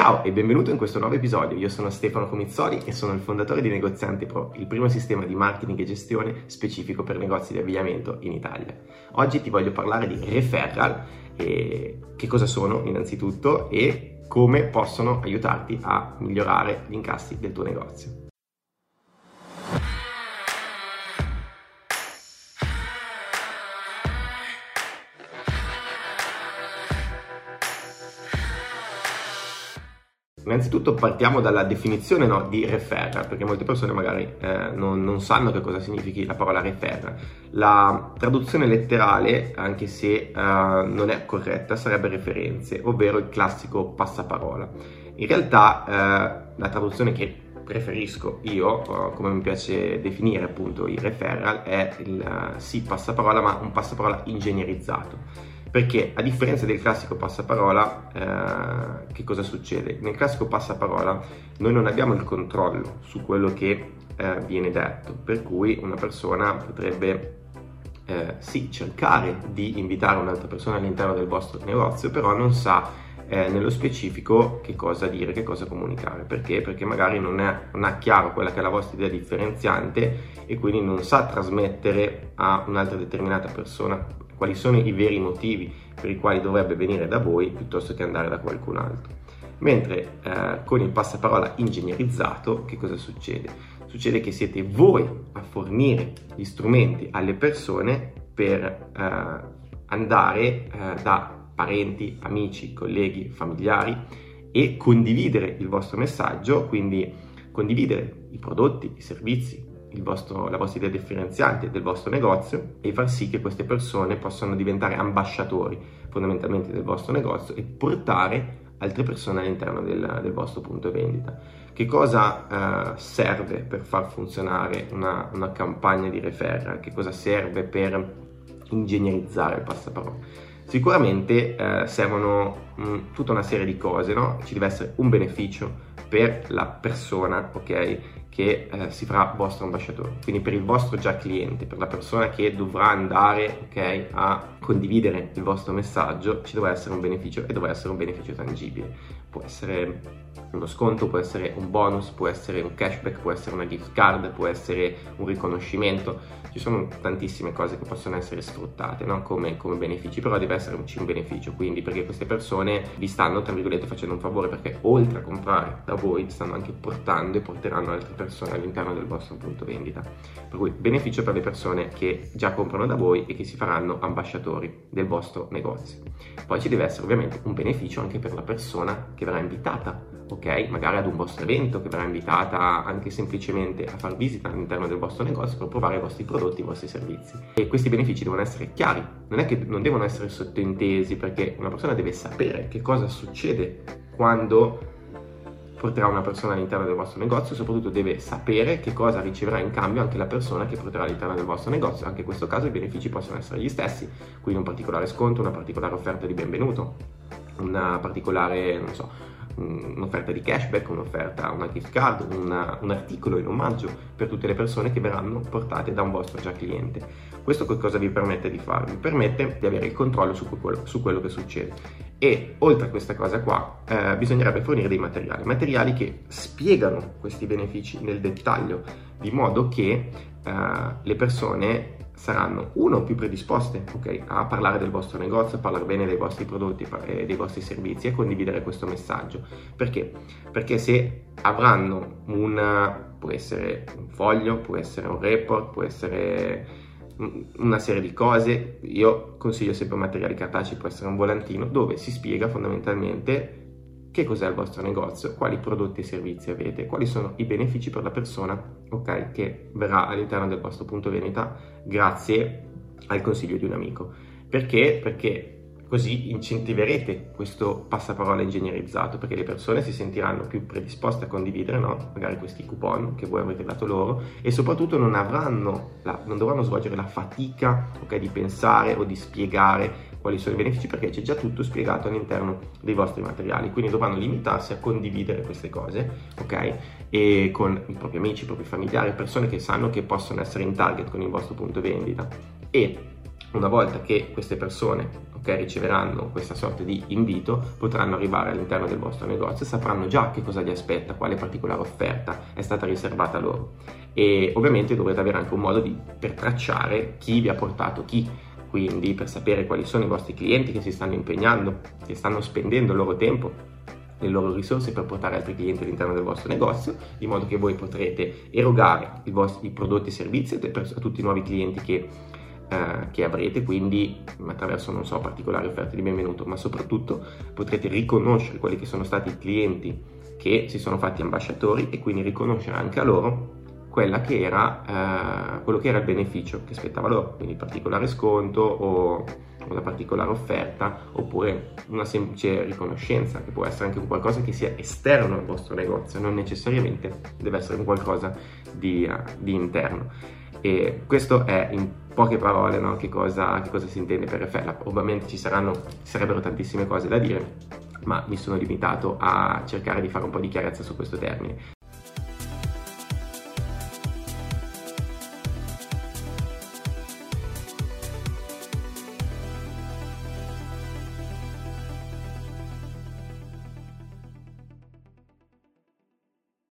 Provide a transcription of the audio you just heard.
Ciao e benvenuto in questo nuovo episodio. Io sono Stefano Comizzoli e sono il fondatore di Negozianti Pro, il primo sistema di marketing e gestione specifico per negozi di abbigliamento in Italia. Oggi ti voglio parlare di referral, che cosa sono innanzitutto e come possono aiutarti a migliorare gli incassi del tuo negozio. Innanzitutto partiamo dalla definizione no, di referral, perché molte persone magari eh, non, non, sanno che cosa significhi la parola referral. La traduzione letterale, anche se eh, non è corretta, sarebbe referenze, ovvero il classico passaparola. In realtà eh, la traduzione che preferisco io, eh, come mi piace definire appunto i referral, è il eh, sì passaparola, ma un passaparola ingegnerizzato perché a differenza del classico passaparola, eh, che cosa succede? Nel classico passaparola noi non abbiamo il controllo su quello che eh, viene detto, per cui una persona potrebbe eh, sì cercare di invitare un'altra persona all'interno del vostro negozio, però non sa eh, nello specifico che cosa dire, che cosa comunicare. Perché? Perché magari non, è, non ha chiaro quella che è la vostra idea differenziante e quindi non sa trasmettere a un'altra determinata persona quali sono i veri motivi per i quali dovrebbe venire da voi piuttosto che andare da qualcun altro. Mentre eh, con il passaparola ingegnerizzato che cosa succede? Succede che siete voi a fornire gli strumenti alle persone per eh, andare eh, da parenti, amici, colleghi, familiari e condividere il vostro messaggio, quindi condividere i prodotti, i servizi, vostro, la vostra idea differenziante del vostro negozio e far sì che queste persone possano diventare ambasciatori fondamentalmente del vostro negozio e portare altre persone all'interno del, del vostro punto vendita. Che cosa uh, serve per far funzionare una, una campagna di referral? Che cosa serve per ingegnerizzare il passaparola? Sicuramente eh, servono mh, mm, tutta una serie di cose, no? Ci deve essere un beneficio per la persona, ok? Che eh, si farà vostro ambasciatore, quindi per il vostro già cliente, per la persona che dovrà andare, ok, a condividere il vostro messaggio, ci dovrà essere un beneficio e dovrà essere un beneficio tangibile. Può essere uno sconto, può essere un bonus, può essere un cashback, può essere una gift card, può essere un riconoscimento ci sono tantissime cose che possono essere sfruttate no? come, come, benefici, però deve esserci un beneficio, quindi perché queste persone vi stanno, tra virgolette, facendo un favore perché oltre a comprare da voi stanno anche portando e porteranno altre persone all'interno del vostro punto vendita. Per cui beneficio per le persone che già comprano da voi e che si faranno ambasciatori del vostro negozio. Poi ci deve essere ovviamente un beneficio anche per la persona che verrà invitata ok? Magari ad un vostro evento che verrà invitata anche semplicemente a far visita all'interno del vostro negozio per provare i vostri prodotti, i vostri servizi. E questi benefici devono essere chiari, non è che non devono essere sottintesi perché una persona deve sapere che cosa succede quando porterà una persona all'interno del vostro negozio, soprattutto deve sapere che cosa riceverà in cambio anche la persona che porterà all'interno del vostro negozio. Anche in questo caso i benefici possono essere gli stessi, quindi un particolare sconto, una particolare offerta di benvenuto, una particolare, non so, un'offerta di cashback, un'offerta, una gift card, una, un articolo in omaggio per tutte le persone che verranno portate da un vostro già cliente. Questo cosa vi permette di fare? Vi permette di avere il controllo su quello, su quello che succede. E oltre a questa cosa qua, eh, bisognerebbe fornire dei materiali, materiali che spiegano questi benefici nel dettaglio, di modo che eh, le persone saranno uno più predisposte okay, a parlare del vostro negozio, a parlare bene dei vostri prodotti e dei vostri servizi e a condividere questo messaggio. Perché? Perché se avranno un può essere un foglio, può essere un report, può essere una serie di cose, io consiglio sempre materiali cartacei, può essere un volantino dove si spiega fondamentalmente che cos'è il vostro negozio, quali prodotti e servizi avete, quali sono i benefici per la persona okay, che verrà all'interno del vostro punto vendita grazie al consiglio di un amico. Perché? Perché così incentiverete questo passaparola ingegnerizzato perché le persone si sentiranno più predisposte a condividere no? magari questi coupon che voi avete dato loro e soprattutto non, la, non dovranno svolgere la fatica okay, di pensare o di spiegare quali sono i benefici perché c'è già tutto spiegato all'interno dei vostri materiali, quindi dovranno limitarsi a condividere queste cose, ok? E con i propri amici, i propri familiari, persone che sanno che possono essere in target con il vostro punto vendita. E una volta che queste persone okay, riceveranno questa sorta di invito, potranno arrivare all'interno del vostro negozio e sapranno già che cosa li aspetta, quale particolare offerta è stata riservata loro. E ovviamente dovrete avere anche un modo di, per tracciare chi vi ha portato chi, quindi per sapere quali sono i vostri clienti che si stanno impegnando, che stanno spendendo il loro tempo le loro risorse per portare altri clienti all'interno del vostro negozio, in modo che voi potrete erogare i vostri prodotti e servizi a tutti i nuovi clienti che eh, che avrete, quindi attraverso, non so, particolari offerte di benvenuto, ma soprattutto potrete riconoscere quelli che sono stati i clienti che si sono fatti ambasciatori e quindi riconoscere anche a loro che era, eh, quello che era il beneficio che aspettava loro, quindi particolare sconto o una particolare offerta oppure una semplice riconoscenza che può essere anche qualcosa che sia esterno al vostro negozio, non necessariamente deve essere qualcosa di, uh, di interno. E questo è in poche parole no? che, cosa, che, cosa, si intende per referral. Ovviamente ci, saranno, ci sarebbero tantissime cose da dire, ma mi sono limitato a cercare di fare un po' di chiarezza su questo termine.